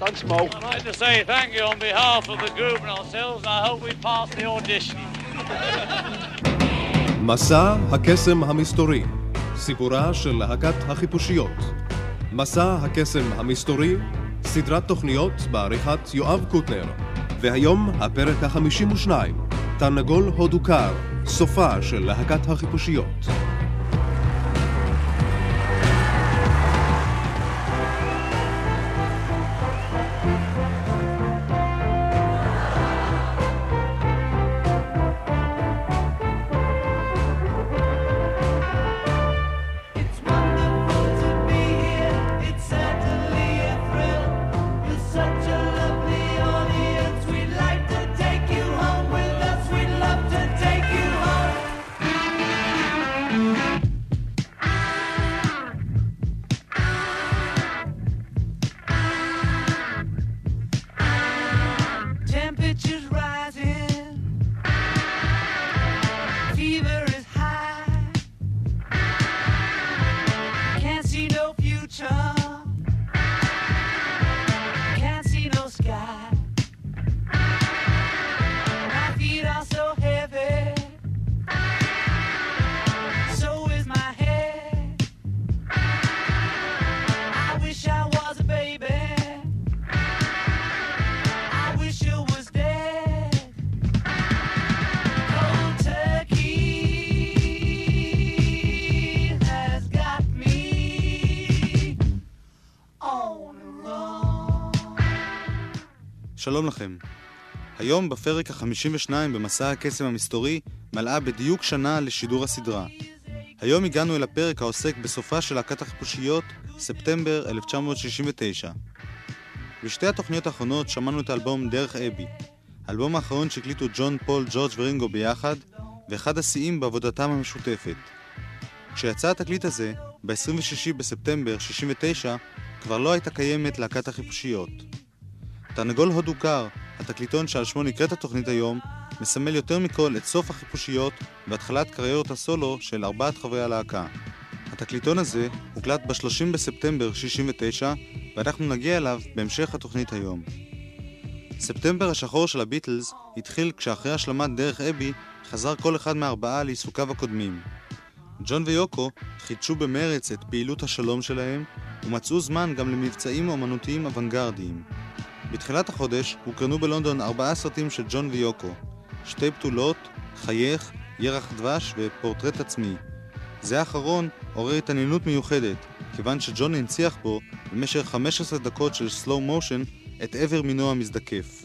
Thanks, Mo. I'd like to say thank you on behalf of the group and ourselves. I hope we pass the audition. מסע הקסם המסתורי, סיפורה של להקת החיפושיות. מסע הקסם המסתורי, סדרת תוכניות בעריכת יואב קוטנר. והיום הפרק החמישים ושניים, תרנגול הודו קר, סופה של להקת החיפושיות. שלום לכם. היום בפרק ה-52 במסע הקסם המסתורי מלאה בדיוק שנה לשידור הסדרה. היום הגענו אל הפרק העוסק בסופה של להקת החיפושיות, ספטמבר 1969. בשתי התוכניות האחרונות שמענו את האלבום דרך אבי, האלבום האחרון שהקליטו ג'ון, פול, ג'ורג' ורינגו ביחד, ואחד השיאים בעבודתם המשותפת. כשיצא התקליט הזה, ב-26 בספטמבר 69, כבר לא הייתה קיימת להקת החיפושיות. תרנגול הודו קר, התקליטון שעל שמו נקראת התוכנית היום, מסמל יותר מכל את סוף החיפושיות והתחלת קריירות הסולו של ארבעת חברי הלהקה. התקליטון הזה הוקלט ב-30 בספטמבר 69, ואנחנו נגיע אליו בהמשך התוכנית היום. ספטמבר השחור של הביטלס התחיל כשאחרי השלמת דרך אבי חזר כל אחד מהארבעה לעיסוקיו הקודמים. ג'ון ויוקו חידשו במרץ את פעילות השלום שלהם ומצאו זמן גם למבצעים אומנותיים אוונגרדיים. בתחילת החודש הוקרנו בלונדון ארבעה סרטים של ג'ון ויוקו שתי בתולות, חייך, ירח דבש ופורטרט עצמי. זה האחרון עורר התעניינות מיוחדת, כיוון שג'ון הנציח בו במשך 15 דקות של סלואו מושן את עבר מינו המזדקף.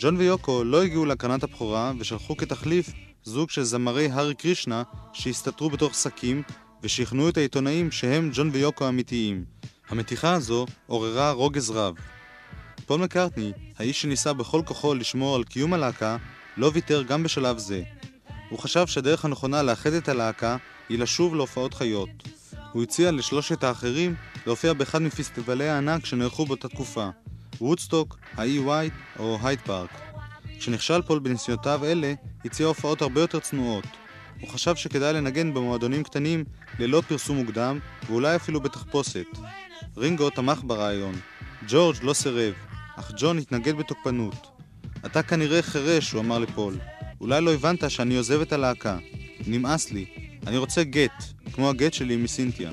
ג'ון ויוקו לא הגיעו להקרנת הבכורה ושלחו כתחליף זוג של זמרי הארי קרישנה שהסתתרו בתוך שקים ושכנעו את העיתונאים שהם ג'ון ויוקו האמיתיים. המתיחה הזו עוררה רוגז רב. פול מקארטני, האיש שניסה בכל כוחו לשמור על קיום הלהקה, לא ויתר גם בשלב זה. הוא חשב שהדרך הנכונה לאחד את הלהקה היא לשוב להופעות חיות. הוא הציע לשלושת האחרים להופיע באחד מפסטיבלי הענק שנערכו באותה תקופה, וודסטוק, האי ווייט או הייד פארק. כשנכשל פול בניסיונותיו אלה, הציע הופעות הרבה יותר צנועות. הוא חשב שכדאי לנגן במועדונים קטנים ללא פרסום מוקדם, ואולי אפילו בתחפושת. רינגו תמך ברעיון. ג'ורג' לא סירב, אך ג'ון התנגד בתוקפנות. אתה כנראה חירש, הוא אמר לפול. אולי לא הבנת שאני עוזב את הלהקה. נמאס לי. אני רוצה גט, כמו הגט שלי מסינתיה.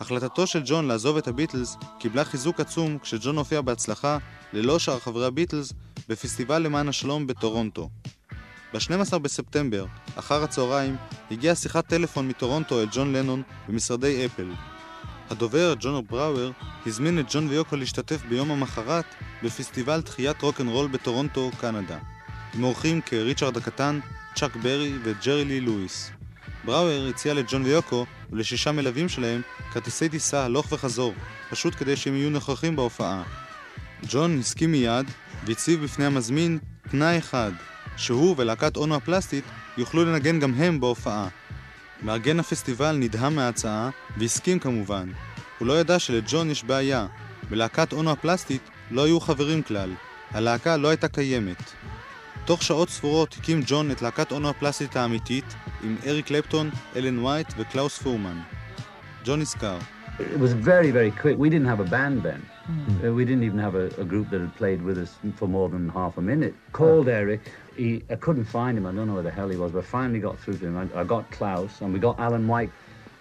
החלטתו של ג'ון לעזוב את הביטלס קיבלה חיזוק עצום כשג'ון הופיע בהצלחה, ללא שאר חברי הביטלס, בפסטיבל למען השלום בטורונטו. ב-12 בספטמבר, אחר הצהריים, הגיעה שיחת טלפון מטורונטו אל ג'ון לנון במשרדי אפל. הדובר, ג'ון בראואר, הזמין את ג'ון ויוקו להשתתף ביום המחרת בפסטיבל תחיית רוקנרול בטורונטו, קנדה. עם אורחים כריצ'רד הקטן, צ'אק ברי וג'רי לי לואיס. בראואר הציע לג'ון ויוקו ולשישה מלווים שלהם כרטיסי טיסה הלוך וחזור, פשוט כדי שהם יהיו נוכחים בהופעה. ג'ון הסכים מיד והציב בפני המזמין תנאי אחד, שהוא ולהקת אונו הפלסטית יוכלו לנגן גם הם בהופעה. מארגן הפסטיבל נדהם מההצעה והסכים כמובן. הוא לא ידע שלג'ון יש בעיה. בלהקת אונו הפלסטית לא היו חברים כלל. הלהקה לא הייתה קיימת. תוך שעות ספורות הקים ג'ון את להקת אונו הפלסטית האמיתית עם אריק קלפטון, אלן וייט וקלאוס פורמן. ג'ון נזכר, it was very, very quick. We didn't have a band then. Uh, we didn't even have a, a group that had played with us for more than half a minute. Called Eric. He, I couldn't find him. I don't know where the hell he was, but finally got through to him. I, I got Klaus and we got Alan White.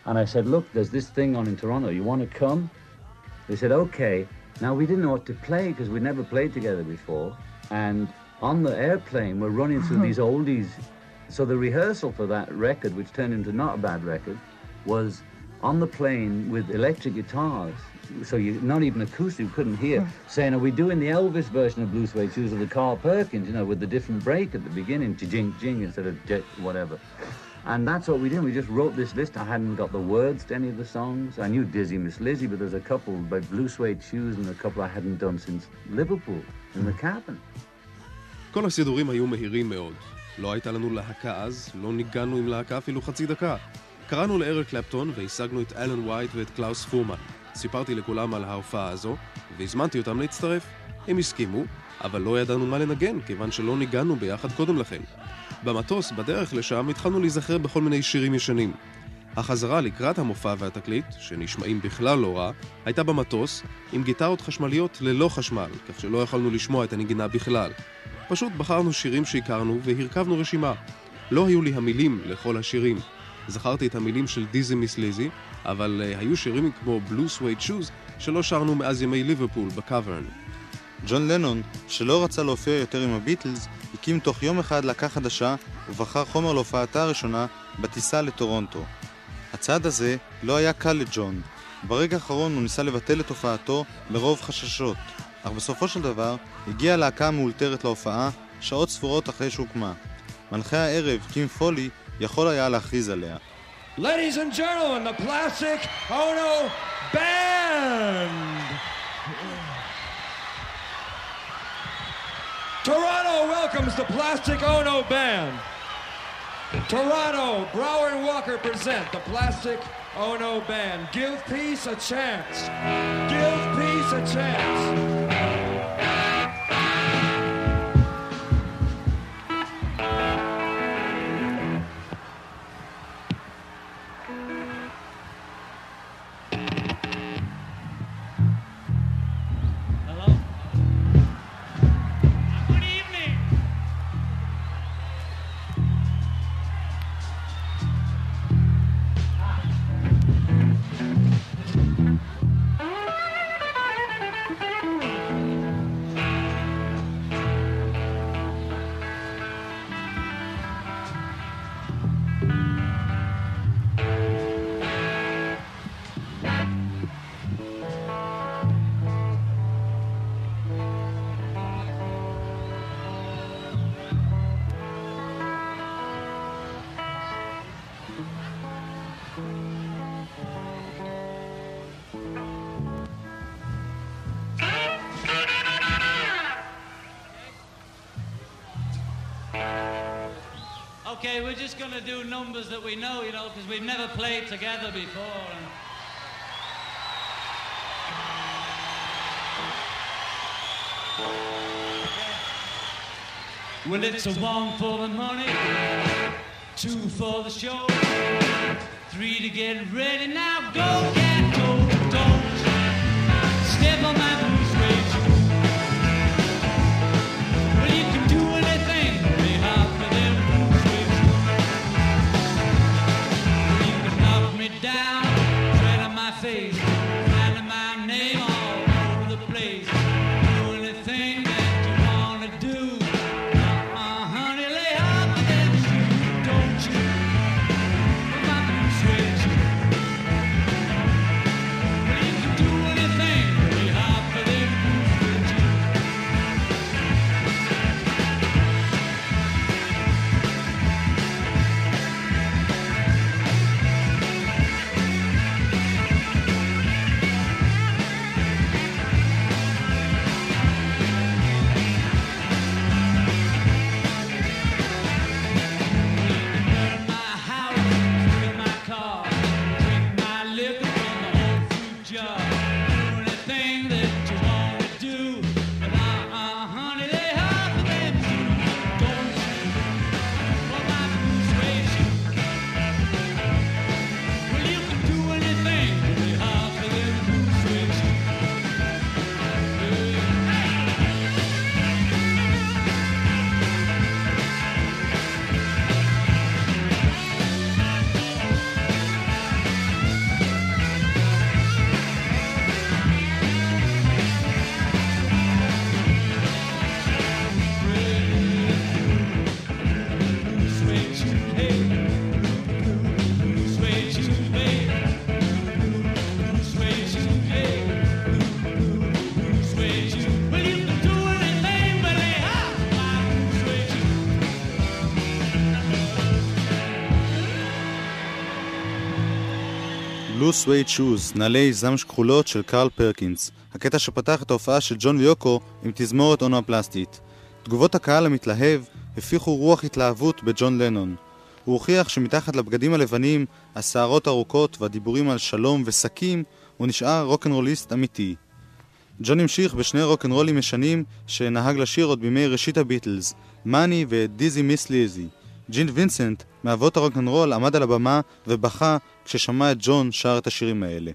And I said, look, there's this thing on in Toronto. You want to come? They said, okay. Now, we didn't know what to play because we'd never played together before. And on the airplane, we're running through these oldies. So the rehearsal for that record, which turned into not a bad record, was on the plane with electric guitars So you not even acoustic, you couldn't hear. Saying, are we doing the Elvis version of Blue Suede Shoes or the Carl Perkins, you know, with the different break at the beginning, jing jing instead of jet, whatever. And that's what we did. We just wrote this list. I hadn't got the words to any of the songs. I knew Dizzy Miss Lizzy, but there's a couple by Blue Suede Shoes and a couple I hadn't done since Liverpool in the cabin. כל הסידורים היו מהירים מאוד. לא הייתה לנו להקה אז, לא ניגענו עם להקה אפילו חצי דקה. קראנו לאריק קלפטון והשגנו את אלן וייט ואת קלאוס פורמן. סיפרתי לכולם על ההופעה הזו, והזמנתי אותם להצטרף. הם הסכימו, אבל לא ידענו מה לנגן, כיוון שלא ניגנו ביחד קודם לכן. במטוס, בדרך לשם, התחלנו להיזכר בכל מיני שירים ישנים. החזרה לקראת המופע והתקליט, שנשמעים בכלל לא רע, הייתה במטוס, עם גיטרות חשמליות ללא חשמל, כך שלא יכולנו לשמוע את הנגינה בכלל. פשוט בחרנו שירים שהכרנו והרכבנו רשימה. לא היו לי המילים לכל השירים. זכרתי את המילים של דיזי מיס ליזי, אבל uh, היו שירים כמו בלו סווייד שוז שלא שרנו מאז ימי ליברפול בקאברן. ג'ון לנון, שלא רצה להופיע יותר עם הביטלס, הקים תוך יום אחד להקה חדשה ובחר חומר להופעתה הראשונה בטיסה לטורונטו. הצעד הזה לא היה קל לג'ון. ברגע האחרון הוא ניסה לבטל את הופעתו מרוב חששות, אך בסופו של דבר הגיעה הלהקה המאולתרת להופעה שעות ספורות אחרי שהוקמה. מנחה הערב, קים פולי, יכול היה להכריז עליה. Ladies and gentlemen, the Plastic Ono Band! Toronto welcomes the Plastic Ono Band. Toronto, Brower and Walker present the Plastic Ono Band. Give peace a chance. Give peace a chance. Okay, we're just gonna do numbers that we know, you know, because we've never played together before. And... Well, it's a one for the money, two for the show, three to get ready. Now go, cat, Blue Suede Shoes, נעלי זמש כחולות של קרל פרקינס, הקטע שפתח את ההופעה של ג'ון ויוקו עם תזמורת אונואפלסטית. תגובות הקהל המתלהב הפיחו רוח התלהבות בג'ון לנון. הוא הוכיח שמתחת לבגדים הלבנים, השערות ארוכות והדיבורים על שלום ושקים, הוא נשאר רוקנרוליסט אמיתי. ג'ון המשיך בשני רוקנרולים ישנים שנהג לשיר עוד בימי ראשית הביטלס, מאני ודיזי מיס ליזי. ג'ין וינסנט, מאבות הרוקנרול, עמד על הבמה ובכה כששמע את ג'ון שר את השירים האלה.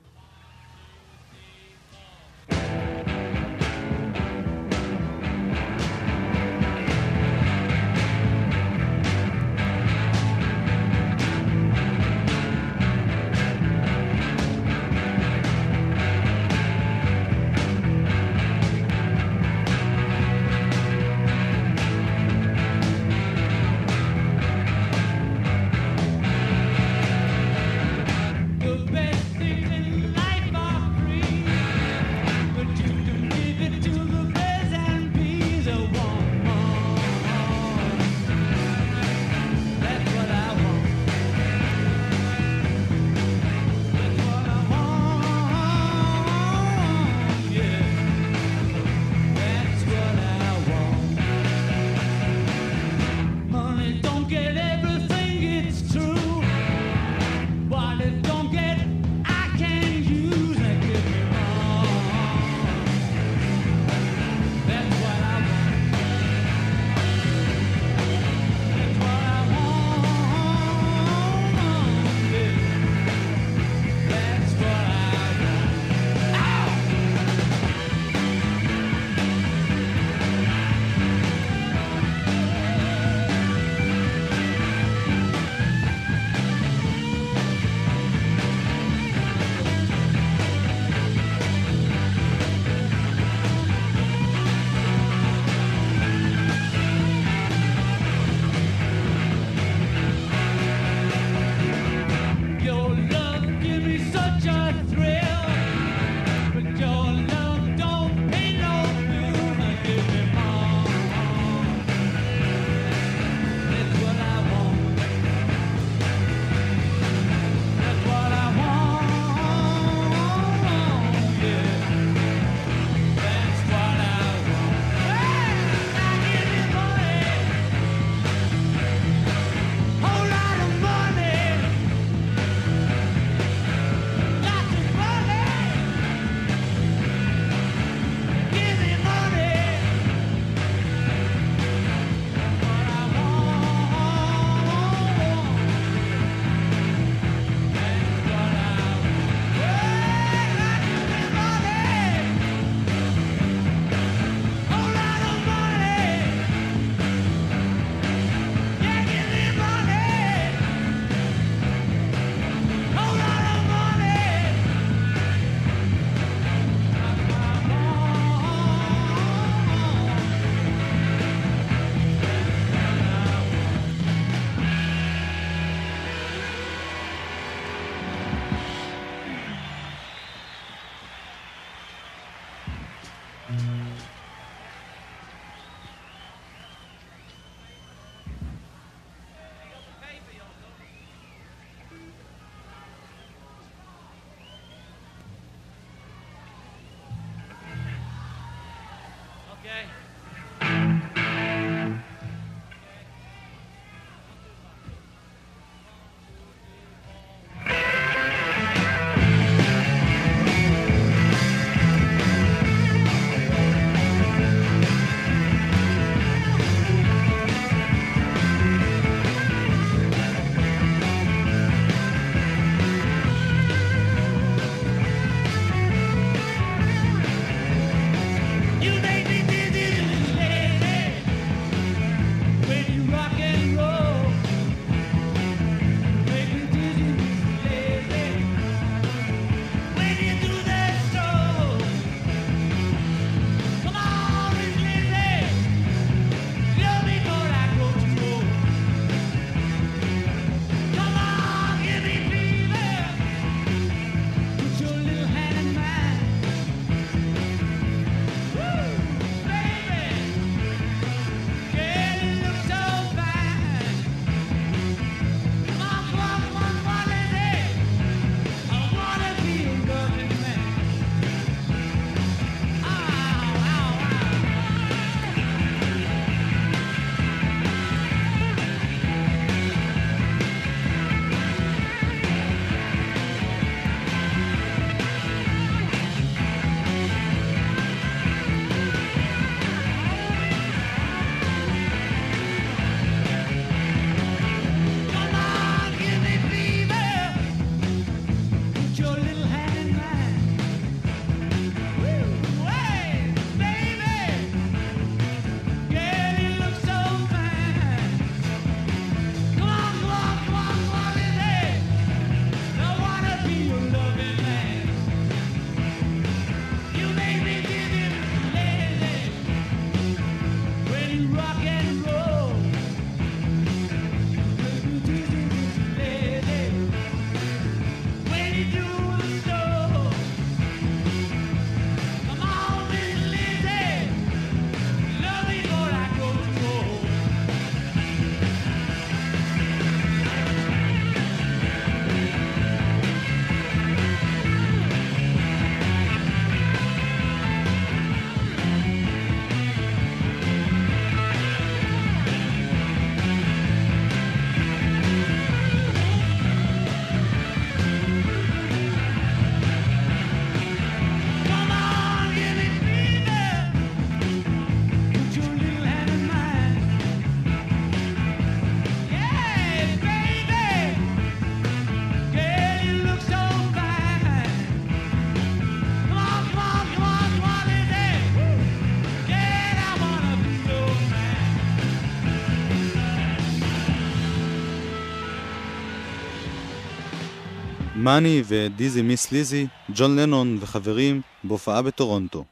מאני ודיזי מיס ליזי, ג'ון לנון וחברים בהופעה בטורונטו.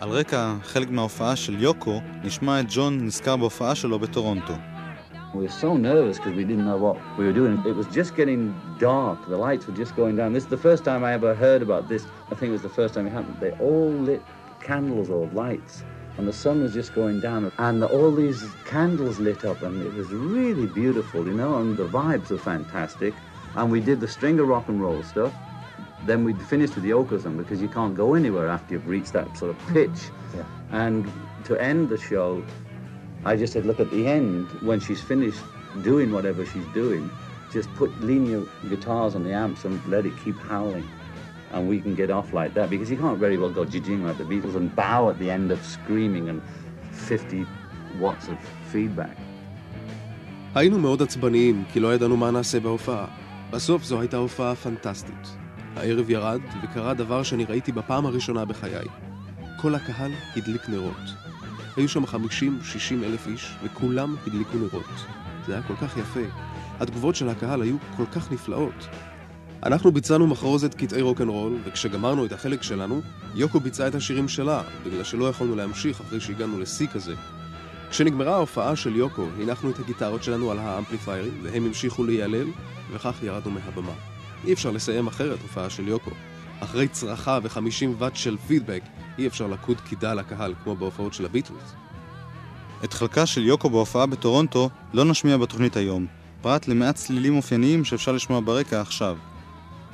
על רקע חלק מההופעה של יוקו, נשמע את ג'ון נזכר בהופעה שלו בטורונטו. We were so nervous because we didn't know what we were doing. It was just getting dark. The lights were just going down. This is the first time I ever heard about this. I think it was the first time it happened. They all lit candles or lights, and the sun was just going down, and all these candles lit up, and it was really beautiful, you know. And the vibes were fantastic. And we did the string of rock and roll stuff. Then we finished with the Okozum because you can't go anywhere after you've reached that sort of pitch. And to end the show, I just said, look, at the end, when she's finished doing whatever she's doing, just put linear guitars on the amps and let it keep howling. And we can get off like that because you can't very well go jijing like the Beatles and bow at the end of screaming and 50 watts of feedback. היינו מאוד עצבניים, כי לא ידענו מה נעשה בהופעה. בסוף זו הייתה הופעה פנטסטית. הערב ירד, וקרה דבר שאני ראיתי בפעם הראשונה בחיי. כל הקהל הדליק נרות. היו שם 50-60 אלף איש, וכולם הדליקו נרות. זה היה כל כך יפה. התגובות של הקהל היו כל כך נפלאות. אנחנו ביצענו מחרוזת קטעי רוקנרול, וכשגמרנו את החלק שלנו, יוקו ביצעה את השירים שלה, בגלל שלא יכולנו להמשיך אחרי שהגענו לשיא כזה. כשנגמרה ההופעה של יוקו, הנחנו את הגיטרות שלנו על האמפליפיירים, והם המשיכו להיעלל, וכך ירדנו מהבמה. אי אפשר לסיים אחרת הופעה של יוקו. אחרי צרחה ו-50 ואט של פידבק, אי אפשר לקוד קידה לקהל כמו בהופעות של הביטלס. את חלקה של יוקו בהופעה בטורונטו לא נשמיע בתוכנית היום, פרט למעט צלילים אופייניים שאפשר לשמוע ברקע עכשיו.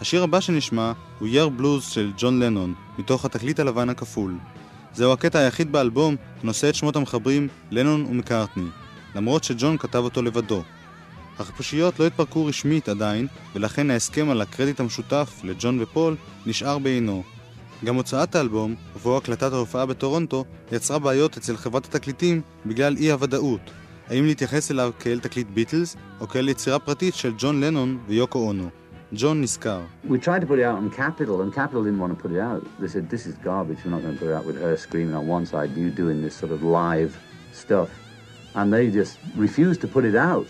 השיר הבא שנשמע הוא יר בלוז של ג'ון לנון, מתוך התקליט הלבן הכפול. זהו הקטע היחיד באלבום הנושא את שמות המחברים לנון ומקארטני, למרות שג'ון כתב אותו לבדו. החיפושיות לא התפרקו רשמית עדיין, ולכן ההסכם על הקרדיט המשותף לג'ון ופול נשאר בעינו. גם הוצאת האלבום, ובו הקלטת ההופעה בטורונטו, יצרה בעיות אצל חברת התקליטים בגלל אי הוודאות. האם להתייחס אליו כאל תקליט ביטלס, או כאל יצירה פרטית של ג'ון לנון ויוקו אונו. ג'ון נזכר. And they just refused to put it out.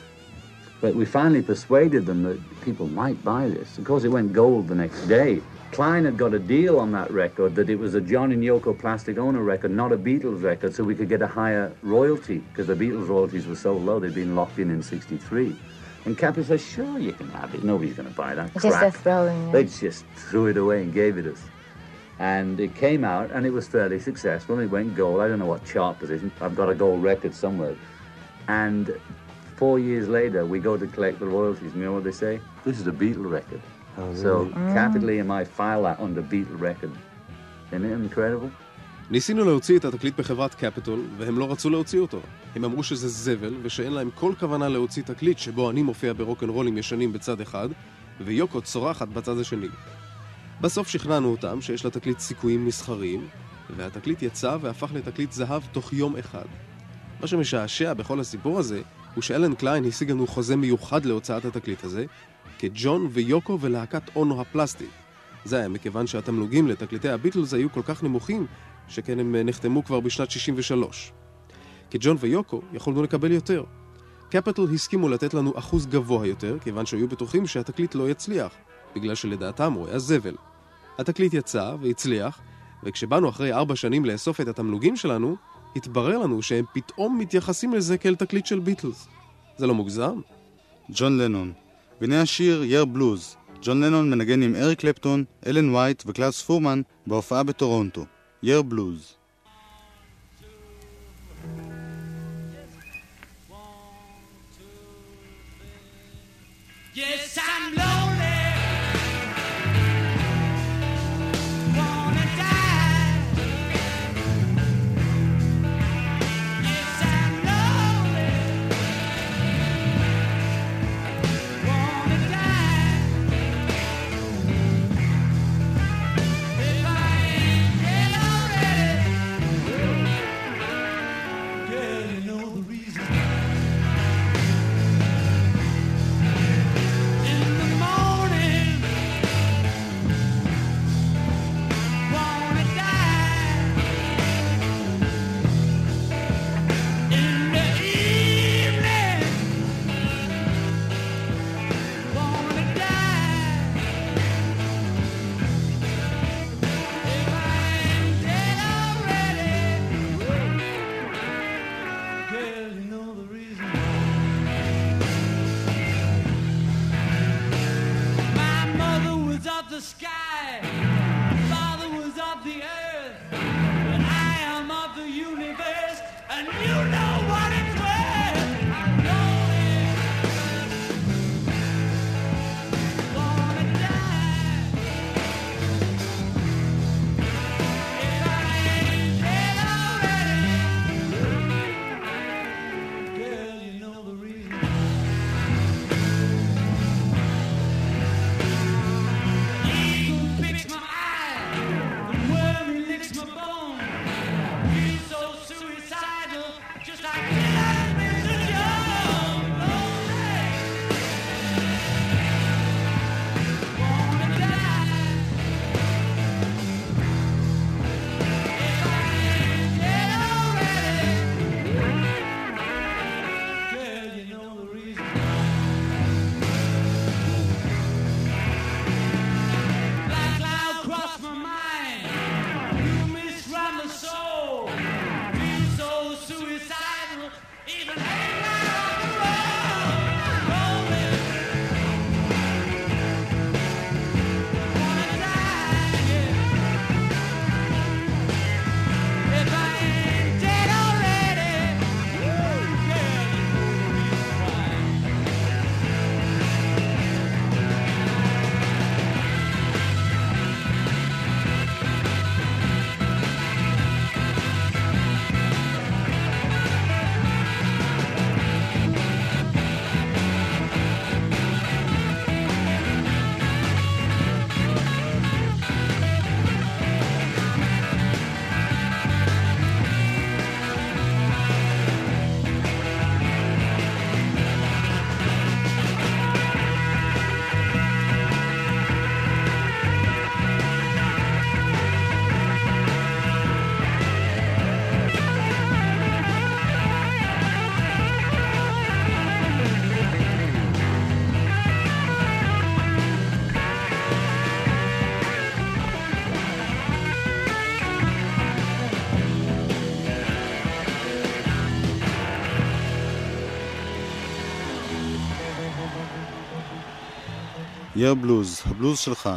But we finally persuaded them that people might buy this. Of course, it went gold the next day. Klein had got a deal on that record that it was a John and Yoko Plastic Owner record, not a Beatles record, so we could get a higher royalty, because the Beatles royalties were so low, they'd been locked in in 63. And Capitol said, sure, you can have it. Nobody's going to buy that It's just a crap. They just threw it away and gave it us. And it came out, and it was fairly successful. It went gold. I don't know what chart position. I've got a gold record somewhere. And four years later, we go to collect the royalties. And you know what they say? This is a Beatle record. So Capital EMI file that under Beatle record. Isn't it incredible? ניסינו להוציא את התקליט בחברת קפיטול, והם לא רצו להוציא אותו. הם אמרו שזה זבל, ושאין להם כל כוונה להוציא תקליט שבו אני מופיע ברוקנרולים ישנים בצד אחד, ויוקו צורחת בצד השני. בסוף שכנענו אותם שיש לתקליט סיכויים מסחריים, והתקליט יצא והפך לתקליט זהב תוך יום אחד. מה שמשעשע בכל הסיפור הזה, הוא שאלן קליין השיג לנו חוזה מיוחד להוצאת התקליט הזה, כג'ון ויוקו ולהקת אונו הפלסטיק. זה היה מכיוון שהתמלוגים לתקליטי הביטלס היו כל כך נמוכים, שכן הם אה, נחתמו כבר בשנת 63. כג'ון ויוקו יכולנו לקבל יותר. קפיטול הסכימו לתת לנו אחוז גבוה יותר, כיוון שהיו בטוחים שהתקליט לא יצליח, בגלל שלדעתם הוא היה זבל. התקליט יצא והצליח, וכשבאנו אחרי ארבע שנים לאסוף את התמלוגים שלנו, התברר לנו שהם פתאום מתייחסים לזה כאל תקליט של ביטלס. זה לא מוגזם? ג'ון לנון. והנה השיר Yer Blues. ג'ון לנון מנגן עם אריק קלפטון, אלן וייט וקלאוס פורמן בהופעה בטורונטו. Yer Blues. Yes, I'm יר בלוז, הבלוז שלך.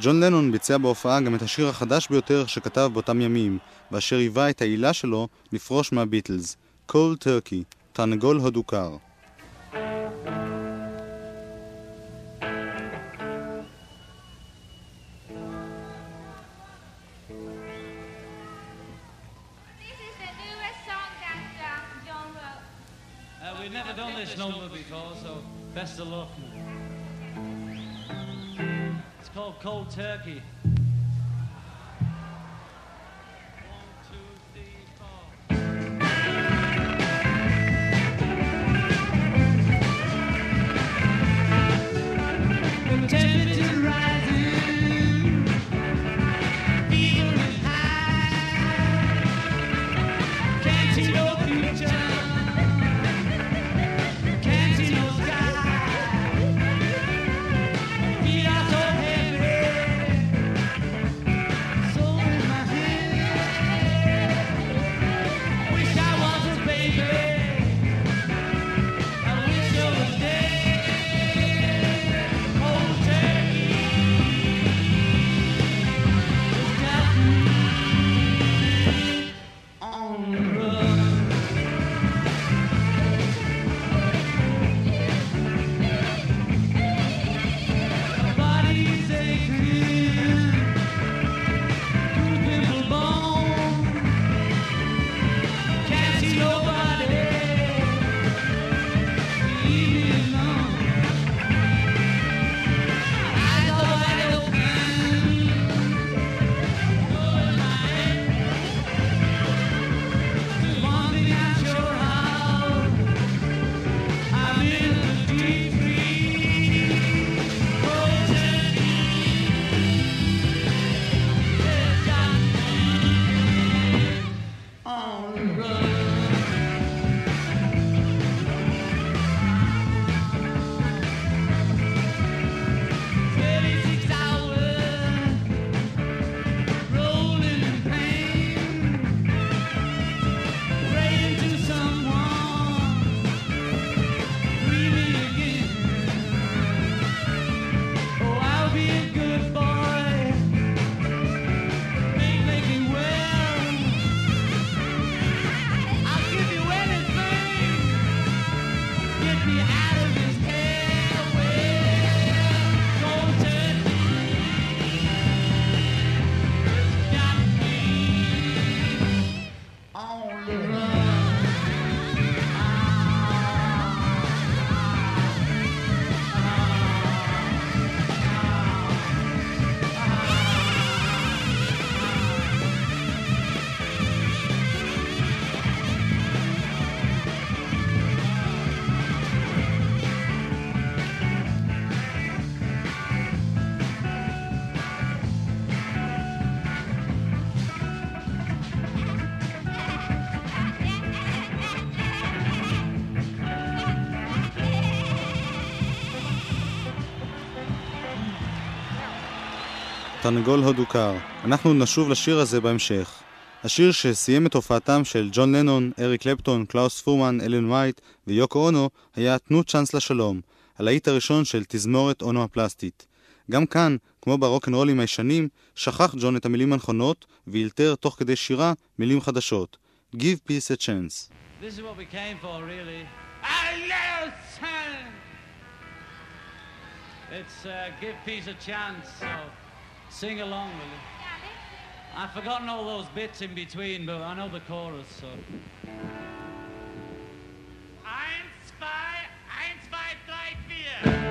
ג'ון לנון ביצע בהופעה גם את השיר החדש ביותר שכתב באותם ימים, ואשר היווה את העילה שלו לפרוש מהביטלס, Cold Turkey, תרנגול הודו קר. This is called Cold Turkey. תרנגול הודו קר. אנחנו נשוב לשיר הזה בהמשך. השיר שסיים את הופעתם של ג'ון לנון, אריק קלפטון, קלאוס פורמן, אלן וייט ויוקו אונו היה "תנו צ'אנס לשלום", הלהיט הראשון של תזמורת אונו הפלסטית. גם כאן, כמו ברוקנרולים הישנים, שכח ג'ון את המילים הנכונות ואילתר תוך כדי שירה מילים חדשות. Give peace a chance. This is what we came for, really. It's uh, give peace a chance, so sing along with it. I've forgotten all those bits in between, but I know the chorus, so. Eins, zwei, eins, zwei, drei, vier.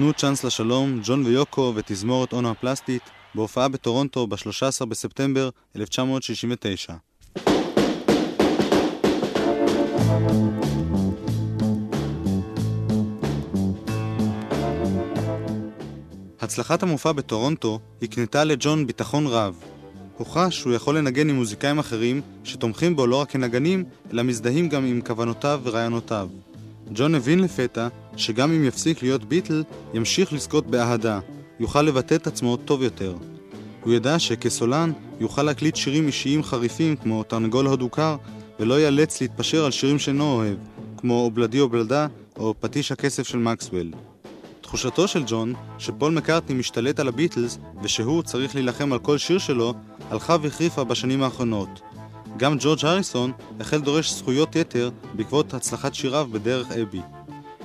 תנו צ'אנס לשלום, ג'ון ויוקו ותזמורת אונו הפלסטית, בהופעה בטורונטו ב-13 בספטמבר 1969. הצלחת המופע בטורונטו הקנתה לג'ון ביטחון רב. הוא חש שהוא יכול לנגן עם מוזיקאים אחרים שתומכים בו לא רק כנגנים, אלא מזדהים גם עם כוונותיו ורעיונותיו. ג'ון הבין לפתע שגם אם יפסיק להיות ביטל, ימשיך לזכות באהדה, יוכל לבטא את עצמו טוב יותר. הוא ידע שכסולן יוכל להקליט שירים אישיים חריפים כמו תרנגול הודו קר, ולא ייאלץ להתפשר על שירים שאינו אוהב, כמו אובלדי אובלדה או פטיש הכסף של מקסוול. תחושתו של ג'ון, שפול מקארטני משתלט על הביטלס ושהוא צריך להילחם על כל שיר שלו, הלכה והחריפה בשנים האחרונות. גם ג'ורג' הריסון החל דורש זכויות יתר בעקבות הצלחת שיריו בדרך אבי.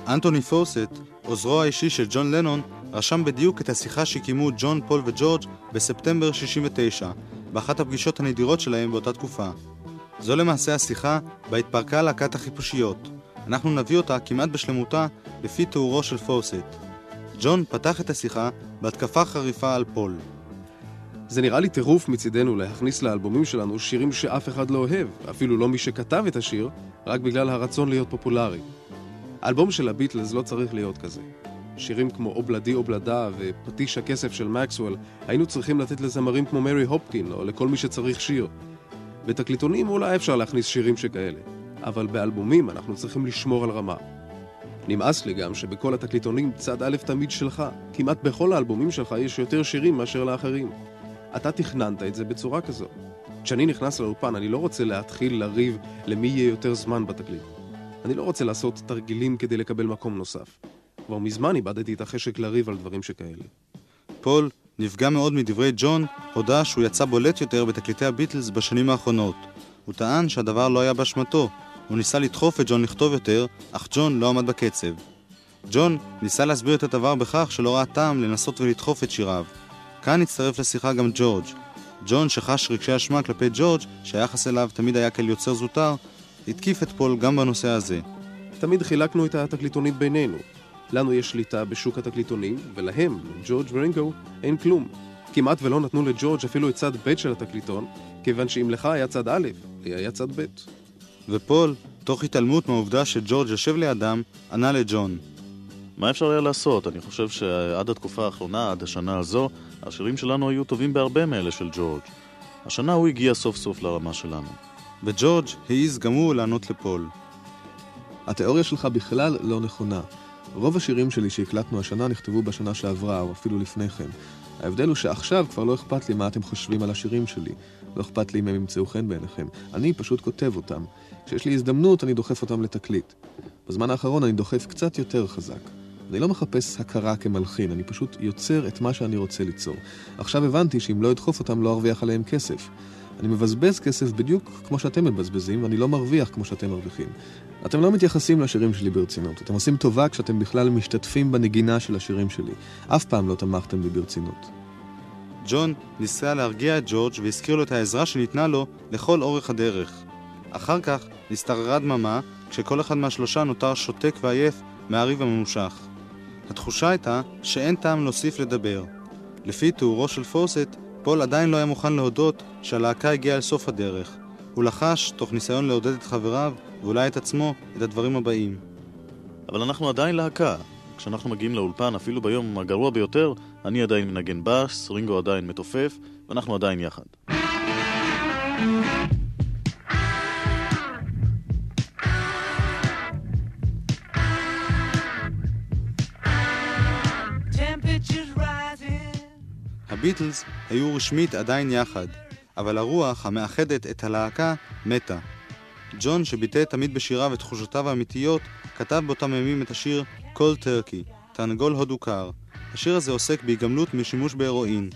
אנטוני פוסט, עוזרו האישי של ג'ון לנון, רשם בדיוק את השיחה שקיימו ג'ון, פול וג'ורג' בספטמבר 69, באחת הפגישות הנדירות שלהם באותה תקופה. זו למעשה השיחה בה התפרקה להקת החיפושיות. אנחנו נביא אותה כמעט בשלמותה לפי תיאורו של פוסט. ג'ון פתח את השיחה בהתקפה חריפה על פול. זה נראה לי טירוף מצידנו להכניס לאלבומים שלנו שירים שאף אחד לא אוהב, אפילו לא מי שכתב את השיר, רק בגלל הרצון להיות פופולרי. האלבום של הביטלס לא צריך להיות כזה. שירים כמו אובלדי אובלדה ופטיש הכסף של מקסוול, היינו צריכים לתת לזמרים כמו מרי הופקין, או לכל מי שצריך שיר. בתקליטונים אולי אפשר להכניס שירים שכאלה, אבל באלבומים אנחנו צריכים לשמור על רמה. נמאס לי גם שבכל התקליטונים צד א' תמיד שלך. כמעט בכל האלבומים שלך יש יותר שירים מאשר לאחרים. אתה תכננת את זה בצורה כזו. כשאני נכנס לאולפן, אני לא רוצה להתחיל לריב למי יהיה יותר זמן בתקליט. אני לא רוצה לעשות תרגילים כדי לקבל מקום נוסף. כבר מזמן איבדתי את החשק לריב על דברים שכאלה. פול נפגע מאוד מדברי ג'ון, הודה שהוא יצא בולט יותר בתקליטי הביטלס בשנים האחרונות. הוא טען שהדבר לא היה באשמתו. הוא ניסה לדחוף את ג'ון לכתוב יותר, אך ג'ון לא עמד בקצב. ג'ון ניסה להסביר את הדבר בכך שלא ראה טעם לנסות ולדחוף את שיריו. כאן הצטרף לשיחה גם ג'ורג'. ג'ון, שחש רגשי אשמה כלפי ג'ורג', שהיחס אליו תמיד היה כאל יוצר זוטר, התקיף את פול גם בנושא הזה. תמיד חילקנו את התקליטונית בינינו. לנו יש שליטה בשוק התקליטונים, ולהם, ג'ורג' ורינגו, אין כלום. כמעט ולא נתנו לג'ורג' אפילו את צד ב' של התקליטון, כיוון שאם לך היה צד א', לי היה צד ב'. ופול, תוך התעלמות מהעובדה שג'ורג' יושב לידם, ענה לג'ון. מה אפשר היה לעשות? אני חושב שעד התקופה האחרונה, עד השנה הזו, השירים שלנו היו טובים בהרבה מאלה של ג'ורג'. השנה הוא הגיע סוף סוף לרמה שלנו. וג'ורג' העז גם הוא לענות לפול. התיאוריה שלך בכלל לא נכונה. רוב השירים שלי שהקלטנו השנה נכתבו בשנה שעברה, או אפילו לפני כן. ההבדל הוא שעכשיו כבר לא אכפת לי מה אתם חושבים על השירים שלי. לא אכפת לי אם הם ימצאו חן בעיניכם. אני פשוט כותב אותם. כשיש לי הזדמנות, אני דוחף אותם לתקליט. בזמן האחרון אני דוחף קצת יותר חזק. אני לא מחפש הכרה כמלחין, אני פשוט יוצר את מה שאני רוצה ליצור. עכשיו הבנתי שאם לא אדחוף אותם, לא ארוויח עליהם כסף. אני מבזבז כסף בדיוק כמו שאתם מבזבזים, ואני לא מרוויח כמו שאתם מרוויחים. אתם לא מתייחסים לשירים שלי ברצינות. אתם עושים טובה כשאתם בכלל משתתפים בנגינה של השירים שלי. אף פעם לא תמכתם בי ברצינות. ג'ון ניסה להרגיע את ג'ורג' והזכיר לו את העזרה שניתנה לו לכל אורך הדרך. אחר כך נסתררה דממה, כשכל אחד מהשלושה נותר שותק ועייף מהריב הממושך. התחושה הייתה שאין טעם להוסיף לדבר. לפי תיאורו של פורסט, פול עדיין לא היה מוכן להודות שהלהקה הגיעה אל סוף הדרך. הוא לחש, תוך ניסיון לעודד את חבריו, ואולי את עצמו, את הדברים הבאים. אבל אנחנו עדיין להקה. כשאנחנו מגיעים לאולפן, אפילו ביום הגרוע ביותר, אני עדיין מנגן בס, רינגו עדיין מתופף, ואנחנו עדיין יחד. הביטלס היו רשמית עדיין יחד, אבל הרוח המאחדת את הלהקה מתה. ג'ון, שביטא תמיד בשיריו את תחושותיו האמיתיות, כתב באותם ימים את השיר "כל טרקי", תרנגול הודו קר. השיר הזה עוסק בהיגמלות משימוש בהרואין.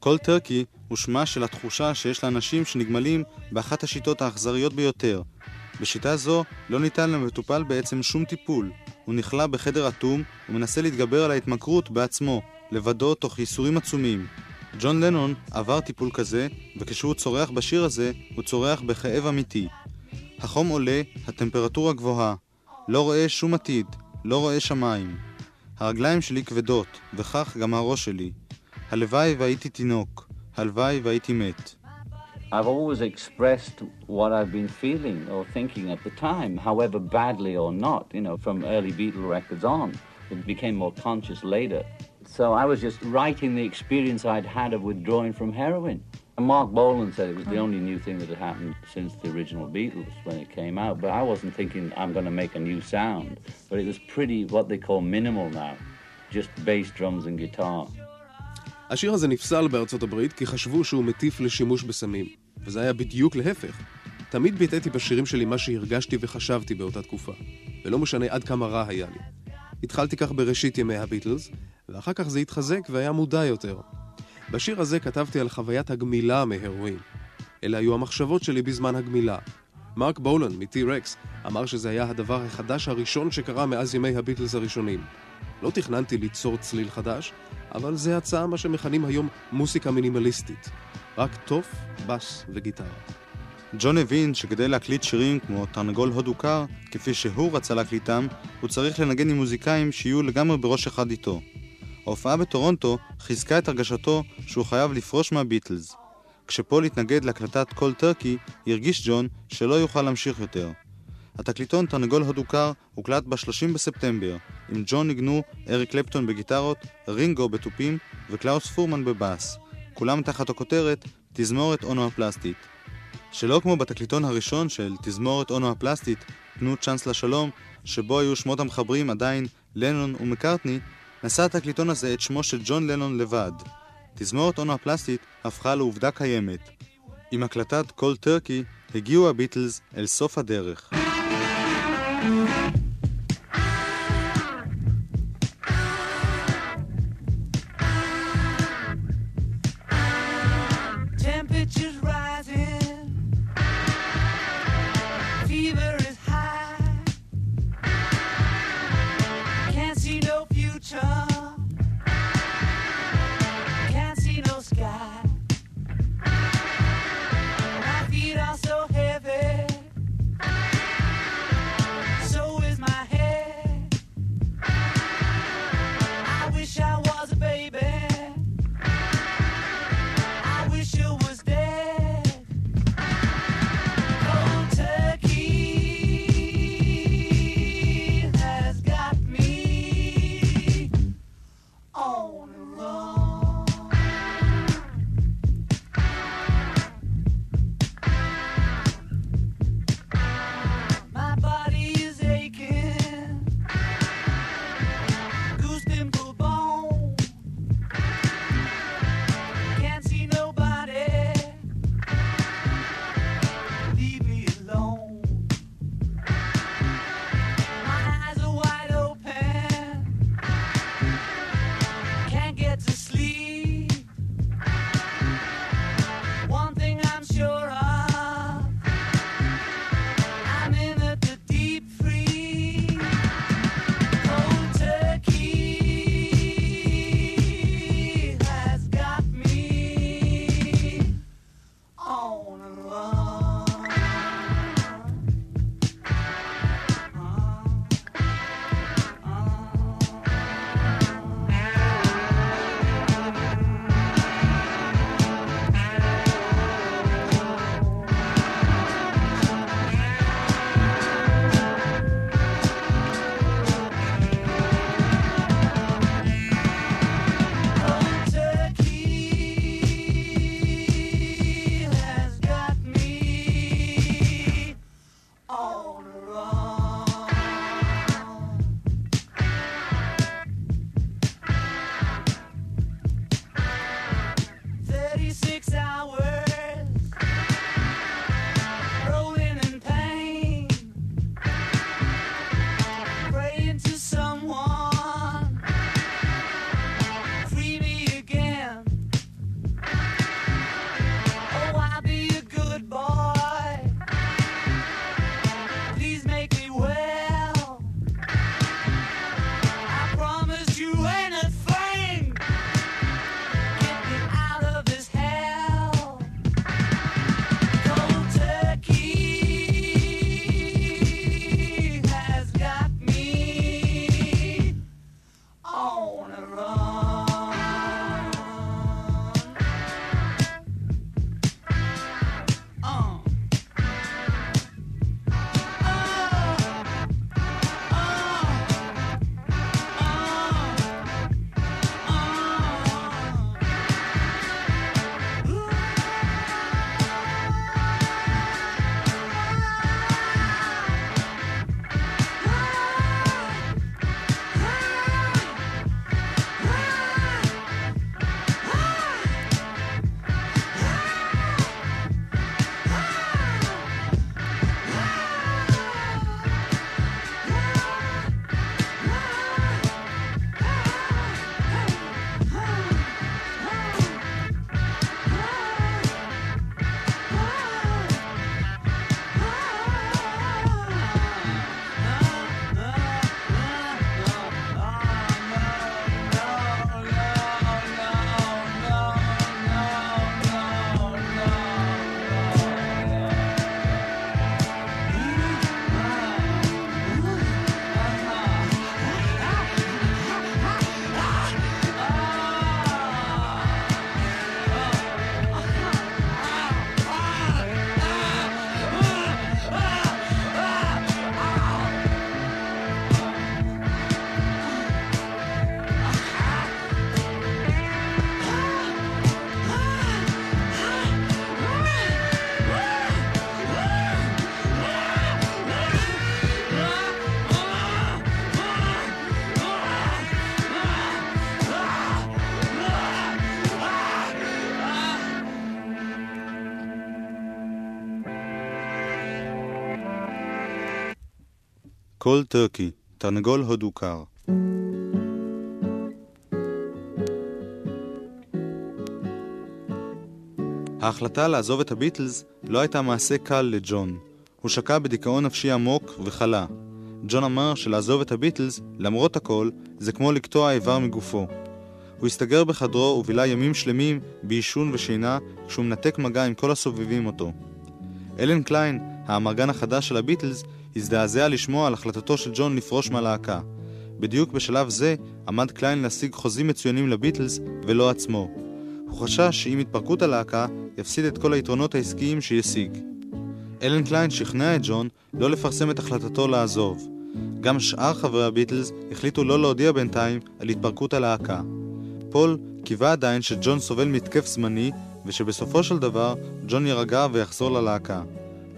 כל טרקי הוא שמה של התחושה שיש לאנשים שנגמלים באחת השיטות האכזריות ביותר. בשיטה זו לא ניתן למטופל בעצם שום טיפול. הוא נכלא בחדר אטום ומנסה להתגבר על ההתמכרות בעצמו, לבדו תוך ייסורים עצומים. ג'ון לנון עבר טיפול כזה, וכשהוא צורח בשיר הזה, הוא צורח בכאב אמיתי. החום עולה, הטמפרטורה גבוהה. לא רואה שום עתיד, לא רואה שמיים. הרגליים שלי כבדות, וכך גם הראש שלי. הלוואי והייתי תינוק, הלוואי והייתי מת. I've always expressed what I've been feeling or thinking at the time, however badly or not, you know, from early Beatle records on. It became more conscious later. So I was just writing the experience I'd had of withdrawing from heroin. And Mark Bolan said it was the only new thing that had happened since the original Beatles when it came out. But I wasn't thinking I'm going to make a new sound. But it was pretty what they call minimal now, just bass, drums, and guitar. השיר הזה נפסל בארצות הברית כי חשבו שהוא מטיף לשימוש בסמים, וזה היה בדיוק להפך. תמיד ביטאתי בשירים שלי מה שהרגשתי וחשבתי באותה תקופה, ולא משנה עד כמה רע היה לי. התחלתי כך בראשית ימי הביטלס, ואחר כך זה התחזק והיה מודע יותר. בשיר הזה כתבתי על חוויית הגמילה מהרואין. אלה היו המחשבות שלי בזמן הגמילה. מרק בולן מ-T-Rex אמר שזה היה הדבר החדש הראשון שקרה מאז ימי הביטלס הראשונים. לא תכננתי ליצור צליל חדש, אבל זה יצא מה שמכנים היום מוסיקה מינימליסטית. רק תוף, בס וגיטרה. ג'ון הבין שכדי להקליט שירים כמו תרנגול הודו קר, כפי שהוא רצה להקליטם, הוא צריך לנגן עם מוזיקאים שיהיו לגמרי בראש אחד איתו. ההופעה בטורונטו חיזקה את הרגשתו שהוא חייב לפרוש מהביטלס. כשפול התנגד להקלטת Cold Turkey, הרגיש ג'ון שלא יוכל להמשיך יותר. התקליטון תרנגול הודו קר הוקלט ב-30 בספטמבר, עם ג'ון ניגנו אריק קלפטון בגיטרות, רינגו בתופים וקלאוס פורמן בבאס, כולם תחת הכותרת תזמורת אונו הפלסטית. שלא כמו בתקליטון הראשון של תזמורת אונו הפלסטית, תנו צ'אנס לשלום, שבו היו שמות המחברים עדיין לנון ומקארטני, נשא התקליטון הזה את שמו של ג'ון לנון לבד. תזמורת אונו הפלסטית הפכה לעובדה קיימת. עם הקלטת קול טרקי הגיעו הביטלס אל סוף הדרך. קול טרקי, תרנגול הודו קר. ההחלטה לעזוב את הביטלס לא הייתה מעשה קל לג'ון. הוא שקע בדיכאון נפשי עמוק וחלה. ג'ון אמר שלעזוב את הביטלס, למרות הכל, זה כמו לקטוע איבר מגופו. הוא הסתגר בחדרו ובילה ימים שלמים בעישון ושינה כשהוא מנתק מגע עם כל הסובבים אותו. אלן קליין, האמרגן החדש של הביטלס, הזדעזע לשמוע על החלטתו של ג'ון לפרוש מהלהקה. בדיוק בשלב זה עמד קליין להשיג חוזים מצוינים לביטלס ולעצמו. הוא חשש שעם התפרקות הלהקה יפסיד את כל היתרונות העסקיים שהשיג. אלן קליין שכנע את ג'ון לא לפרסם את החלטתו לעזוב. גם שאר חברי הביטלס החליטו לא להודיע בינתיים על התפרקות הלהקה. פול קיווה עדיין שג'ון סובל מתקף זמני ושבסופו של דבר ג'ון יירגע ויחזור ללהקה.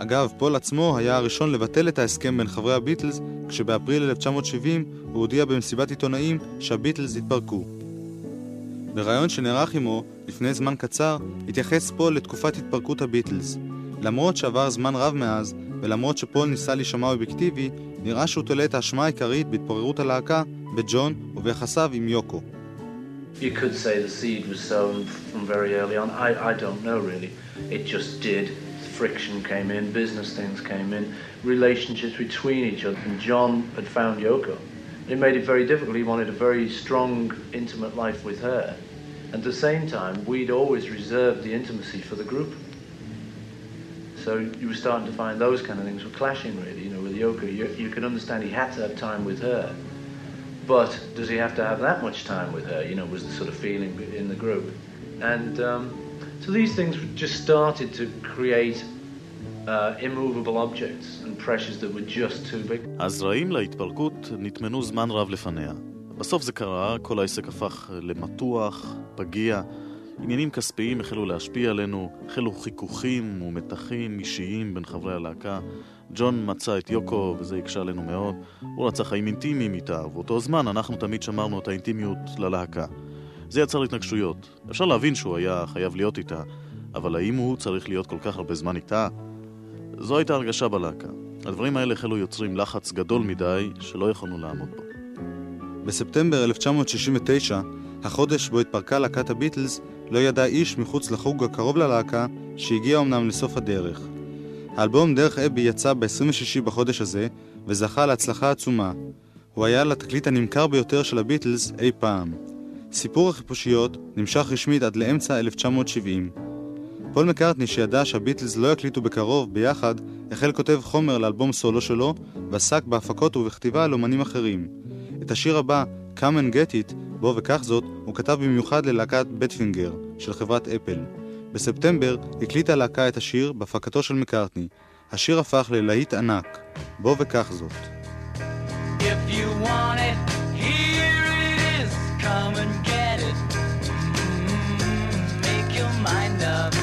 אגב, פול עצמו היה הראשון לבטל את ההסכם בין חברי הביטלס כשבאפריל 1970 הוא הודיע במסיבת עיתונאים שהביטלס התפרקו. בריאיון שנערך עמו לפני זמן קצר התייחס פול לתקופת התפרקות הביטלס. למרות שעבר זמן רב מאז, ולמרות שפול ניסה להישמע אובייקטיבי, נראה שהוא תולה את האשמה העיקרית בהתפוררות הלהקה בג'ון וביחסיו עם יוקו. You could say the seed was sown from very early on. I, I don't know really. It just did. Friction came in, business things came in, relationships between each other. And John had found Yoko. It made it very difficult. He wanted a very strong, intimate life with her. At the same time, we'd always reserved the intimacy for the group. So you were starting to find those kind of things were clashing really, you know, with Yoko. You, you can understand he had to have time with her. But does he have to have that much time with her? You know, was the sort of feeling in the group. And um, so these things just started to create uh. הזרעים להתפרקות נטמנו זמן רב לפניה. בסוף זה קרה, כל העסק הפך למתוח, פגיע. עניינים כספיים החלו להשפיע עלינו, החלו חיכוכים ומתחים אישיים בין חברי הלהקה. ג'ון מצא את יוקו, וזה הקשה עלינו מאוד. הוא רצה חיים אינטימיים איתה, ובאותו זמן אנחנו תמיד שמרנו את האינטימיות ללהקה. זה יצר התנגשויות. אפשר להבין שהוא היה חייב להיות איתה, אבל האם הוא צריך להיות כל כך הרבה זמן איתה? זו הייתה הרגשה בלהקה. הדברים האלה החלו יוצרים לחץ גדול מדי, שלא יכולנו לעמוד בו. בספטמבר 1969, החודש בו התפרקה להקת הביטלס, לא ידע איש מחוץ לחוג הקרוב ללהקה, שהגיע אמנם לסוף הדרך. האלבום דרך אבי יצא ב-26 בחודש הזה, וזכה להצלחה עצומה. הוא היה לתקליט הנמכר ביותר של הביטלס אי פעם. סיפור החיפושיות נמשך רשמית עד לאמצע 1970. פול מקארטני שידע שהביטלס לא יקליטו בקרוב ביחד, החל כותב חומר לאלבום סולו שלו, ועסק בהפקות ובכתיבה על אומנים אחרים. את השיר הבא, Come and Get It, בוא וקח זאת, הוא כתב במיוחד ללהקת באדפינגר, של חברת אפל. בספטמבר הקליטה הלהקה את השיר בהפקתו של מקארטני. השיר הפך ללהיט ענק, בו וכך זאת. If you want it. Come and get it. Mm, make your mind up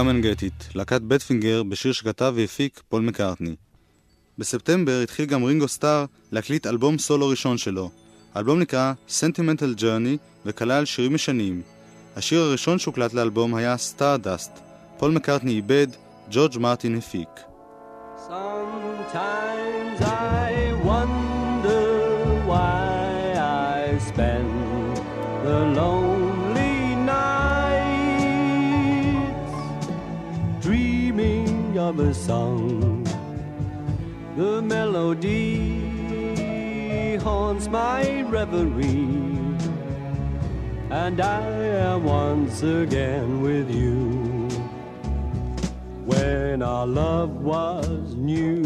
Come and Get It, להקת Badfinger בשיר שכתב והפיק פול מקארטני. בספטמבר התחיל גם רינגו סטאר להקליט אלבום סולו ראשון שלו. האלבום נקרא Sentimental Journey וכלל שירים ישנים. השיר הראשון שהוקלט לאלבום היה Stardust. פול מקארטני עיבד, ג'ורג' מרטין הפיק. Sometimes I wonder why I spend the lonely a song. The melody haunts my reverie, and I am once again with you when our love was new.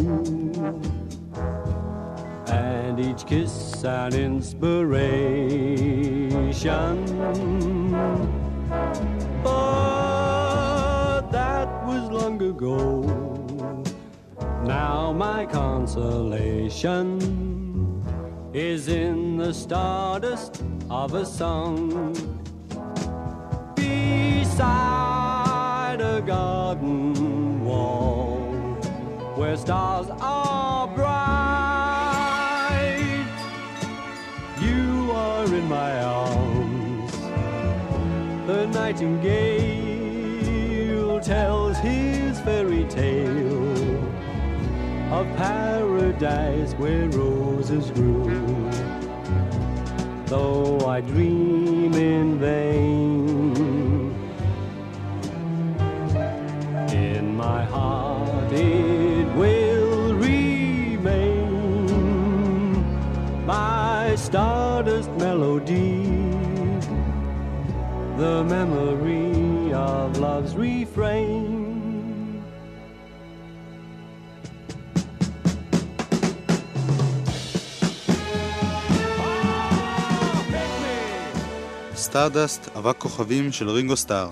And each kiss an inspiration. But that was long ago. Now my consolation is in the stardust of a song beside a garden wall where stars are bright. You are in my arms. The nightingale of paradise where roses grew. Though I dream in vain, in my heart it will remain my stardust melody, the memory of love's refrain. Stardust, אבק כוכבים של רינגו סטאר.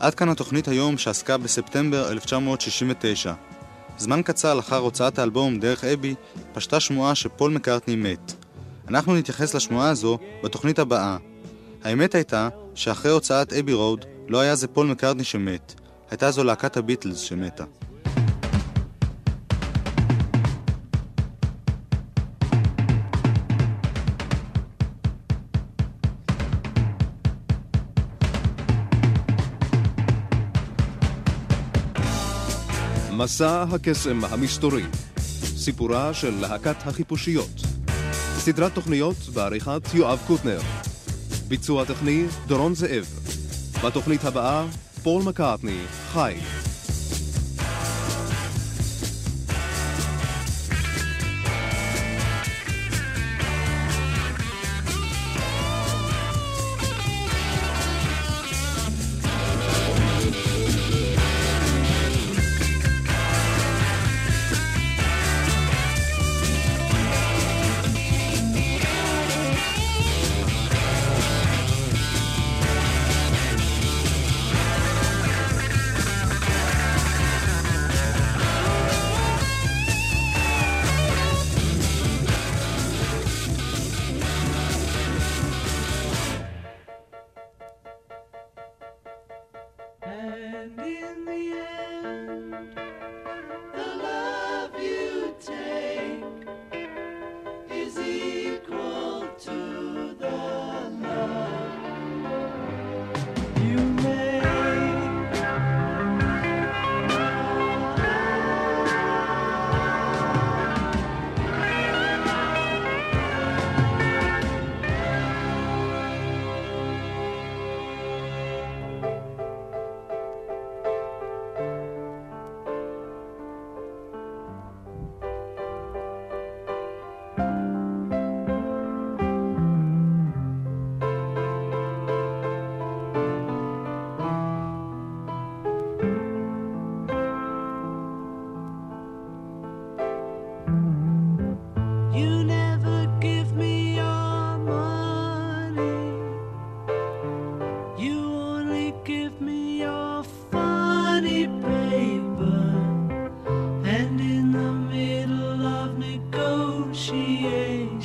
עד כאן התוכנית היום שעסקה בספטמבר 1969. זמן קצר לאחר הוצאת האלבום דרך אבי, פשטה שמועה שפול מקארטני מת. אנחנו נתייחס לשמועה הזו בתוכנית הבאה. האמת הייתה שאחרי הוצאת Abbey Road לא היה זה פול מקארטני שמת, הייתה זו להקת הביטלס שמתה. מסע הקסם המסתורי, סיפורה של להקת החיפושיות. סדרת תוכניות בעריכת יואב קוטנר. ביצוע טכני דורון זאב. בתוכנית הבאה פול מקארטני, חי.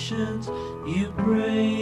patience you bring.